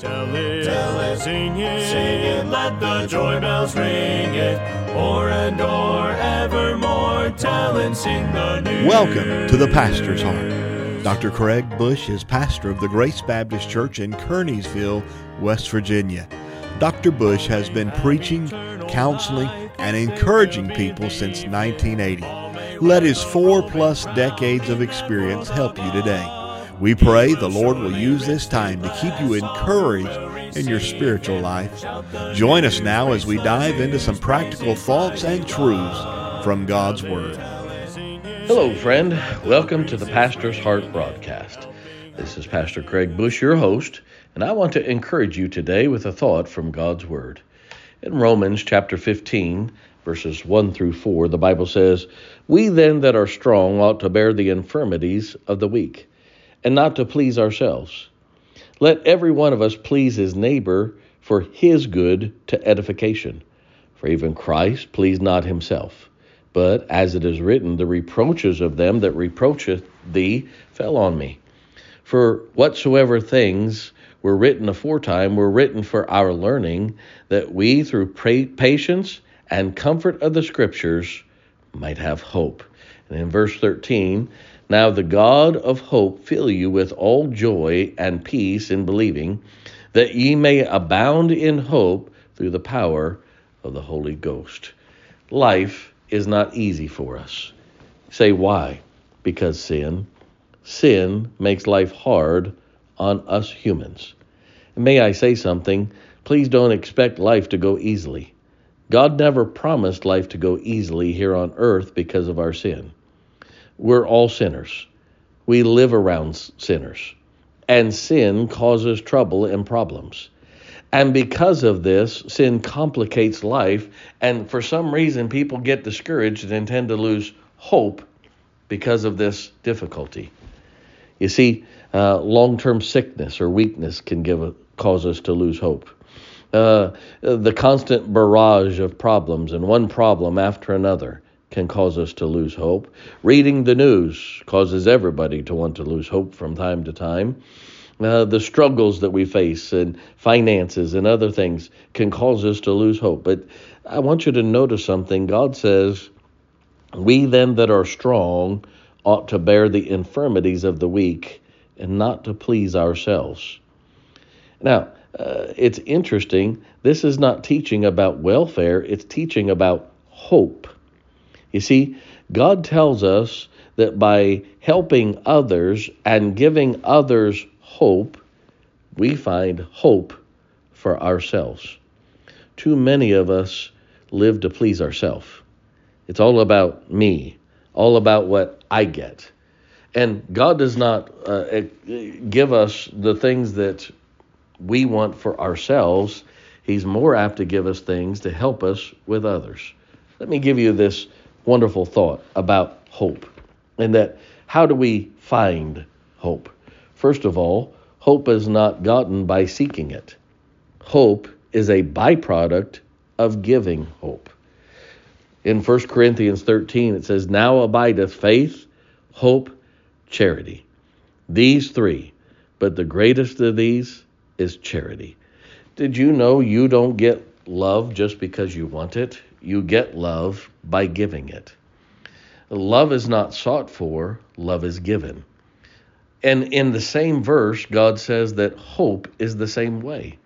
Tell it, tell it, sing it, sing it, let the joy bells ring it. O'er and o'er, evermore, tell and sing the news. Welcome to the Pastor's Heart. Dr. Craig Bush is pastor of the Grace Baptist Church in Kearneysville, West Virginia. Dr. Bush has been preaching, counseling, and encouraging people since 1980. Let his four plus decades of experience help you today. We pray the Lord will use this time to keep you encouraged in your spiritual life. Join us now as we dive into some practical thoughts and truths from God's Word. Hello, friend. Welcome to the Pastor's Heart broadcast. This is Pastor Craig Bush, your host, and I want to encourage you today with a thought from God's Word. In Romans chapter 15, verses 1 through 4, the Bible says, We then that are strong ought to bear the infirmities of the weak and not to please ourselves. Let every one of us please his neighbor for his good to edification. For even Christ pleased not himself. But as it is written, the reproaches of them that reproacheth thee fell on me. For whatsoever things were written aforetime were written for our learning, that we through patience and comfort of the Scriptures might have hope. And in verse 13, now the God of hope fill you with all joy and peace in believing, that ye may abound in hope through the power of the Holy Ghost. Life is not easy for us. Say why? Because sin. Sin makes life hard on us humans. And may I say something? Please don't expect life to go easily. God never promised life to go easily here on earth because of our sin. We're all sinners. We live around sinners. And sin causes trouble and problems. And because of this, sin complicates life. And for some reason, people get discouraged and tend to lose hope because of this difficulty. You see, uh, long term sickness or weakness can give a, cause us to lose hope. Uh, the constant barrage of problems and one problem after another can cause us to lose hope. Reading the news causes everybody to want to lose hope from time to time. Uh, the struggles that we face and finances and other things can cause us to lose hope. But I want you to notice something. God says, We then that are strong ought to bear the infirmities of the weak and not to please ourselves. Now, uh, it's interesting. This is not teaching about welfare, it's teaching about hope. You see, God tells us that by helping others and giving others hope, we find hope for ourselves. Too many of us live to please ourselves. It's all about me, all about what I get. And God does not uh, give us the things that we want for ourselves. He's more apt to give us things to help us with others. Let me give you this wonderful thought about hope and that how do we find hope? First of all, hope is not gotten by seeking it. Hope is a byproduct of giving hope. In 1 Corinthians 13, it says, Now abideth faith, hope, charity. These three, but the greatest of these is charity. Did you know you don't get love just because you want it? You get love by giving it. Love is not sought for, love is given. And in the same verse, God says that hope is the same way.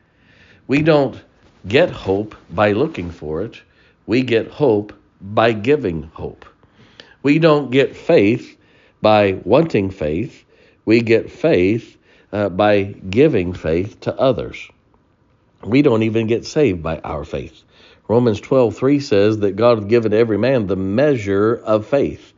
We don't get hope by looking for it, we get hope by giving hope. We don't get faith by wanting faith, we get faith uh, by giving faith to others. We don't even get saved by our faith. Romans 12:3 says that God has given every man the measure of faith.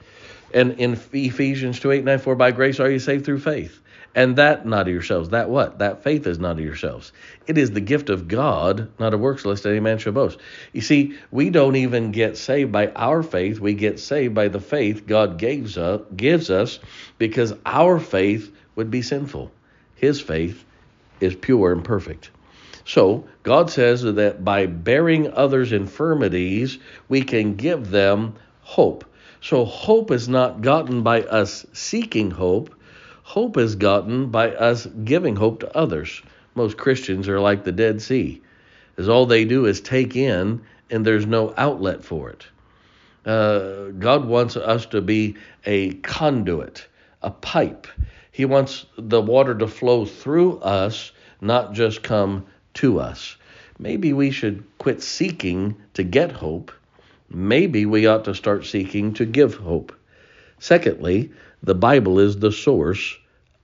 And in Ephesians 2 8 9, for by grace are you saved through faith. And that not of yourselves. That what? That faith is not of yourselves. It is the gift of God, not of works lest any man should boast. You see, we don't even get saved by our faith. We get saved by the faith God gives us, gives us because our faith would be sinful. His faith is pure and perfect. So, God says that by bearing others' infirmities, we can give them hope. So, hope is not gotten by us seeking hope, hope is gotten by us giving hope to others. Most Christians are like the Dead Sea, as all they do is take in and there's no outlet for it. Uh, God wants us to be a conduit, a pipe. He wants the water to flow through us, not just come to us. Maybe we should quit seeking to get hope. Maybe we ought to start seeking to give hope. Secondly, the Bible is the source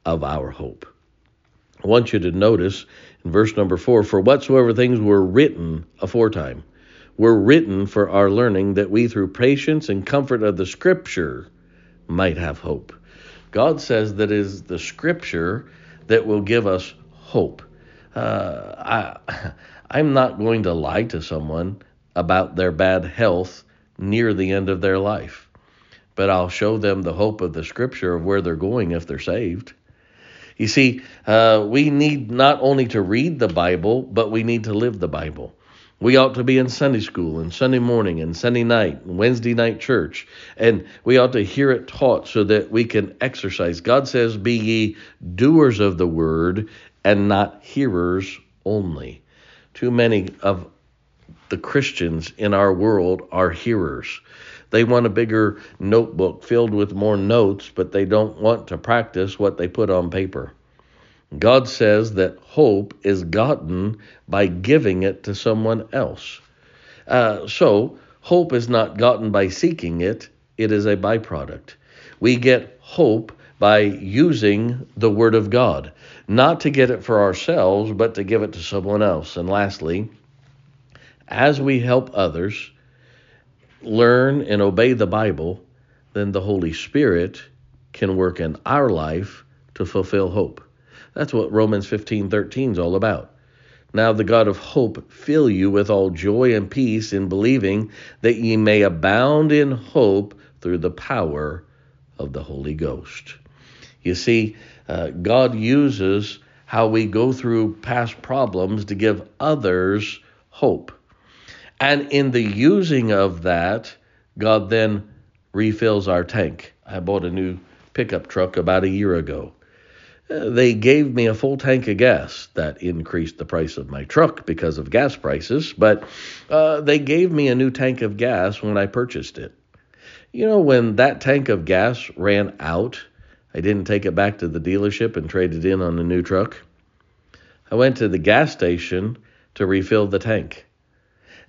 of our hope. I want you to notice in verse number four for whatsoever things were written aforetime were written for our learning that we through patience and comfort of the scripture might have hope. God says that it is the scripture that will give us hope. Uh, I, I'm not going to lie to someone about their bad health near the end of their life, but I'll show them the hope of the scripture of where they're going if they're saved. You see, uh, we need not only to read the Bible, but we need to live the Bible. We ought to be in Sunday school and Sunday morning and Sunday night and Wednesday night church, and we ought to hear it taught so that we can exercise. God says, Be ye doers of the word and not hearers only. Too many of the Christians in our world are hearers. They want a bigger notebook filled with more notes, but they don't want to practice what they put on paper. God says that hope is gotten by giving it to someone else. Uh, so, hope is not gotten by seeking it, it is a byproduct. We get hope by using the Word of God, not to get it for ourselves, but to give it to someone else. And lastly, as we help others learn and obey the Bible, then the Holy Spirit can work in our life to fulfill hope. That's what Romans 15:13 is all about. Now the God of hope fill you with all joy and peace in believing that ye may abound in hope through the power of the Holy Ghost. You see, uh, God uses how we go through past problems to give others hope. And in the using of that, God then refills our tank. I bought a new pickup truck about a year ago. They gave me a full tank of gas. That increased the price of my truck because of gas prices, but uh, they gave me a new tank of gas when I purchased it. You know, when that tank of gas ran out, I didn't take it back to the dealership and trade it in on a new truck. I went to the gas station to refill the tank.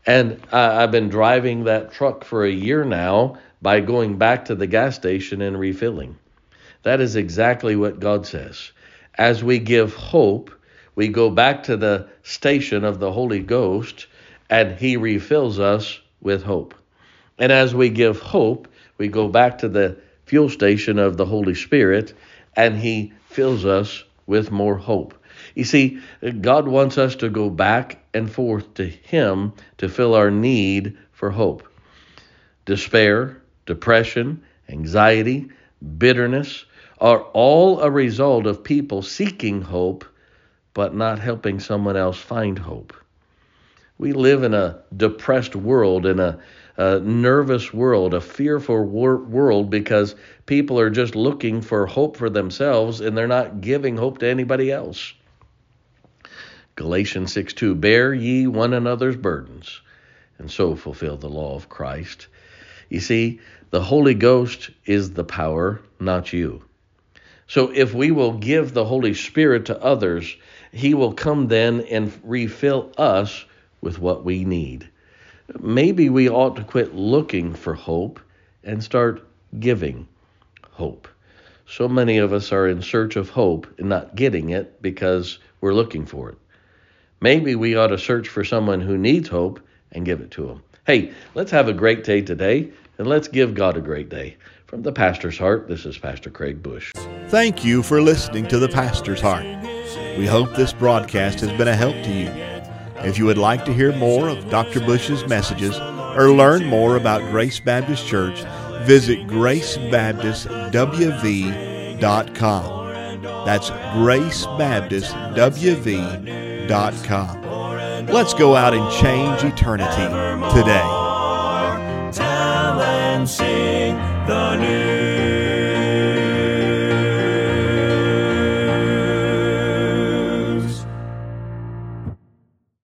And uh, I've been driving that truck for a year now by going back to the gas station and refilling. That is exactly what God says. As we give hope, we go back to the station of the Holy Ghost and He refills us with hope. And as we give hope, we go back to the fuel station of the Holy Spirit and He fills us with more hope. You see, God wants us to go back and forth to Him to fill our need for hope. Despair, depression, anxiety, bitterness, are all a result of people seeking hope but not helping someone else find hope. We live in a depressed world, in a, a nervous world, a fearful wor- world because people are just looking for hope for themselves and they're not giving hope to anybody else. Galatians 6 2 Bear ye one another's burdens, and so fulfill the law of Christ. You see, the Holy Ghost is the power, not you. So if we will give the Holy Spirit to others, He will come then and refill us with what we need. Maybe we ought to quit looking for hope and start giving hope. So many of us are in search of hope and not getting it because we're looking for it. Maybe we ought to search for someone who needs hope and give it to them. Hey, let's have a great day today and let's give God a great day. From the Pastor's Heart, this is Pastor Craig Bush. Thank you for listening to the Pastor's Heart. We hope this broadcast has been a help to you. If you would like to hear more of Dr. Bush's messages or learn more about Grace Baptist Church, visit gracebaptistwv.com. That's gracebaptistwv.com. Let's go out and change eternity today. Sing the news.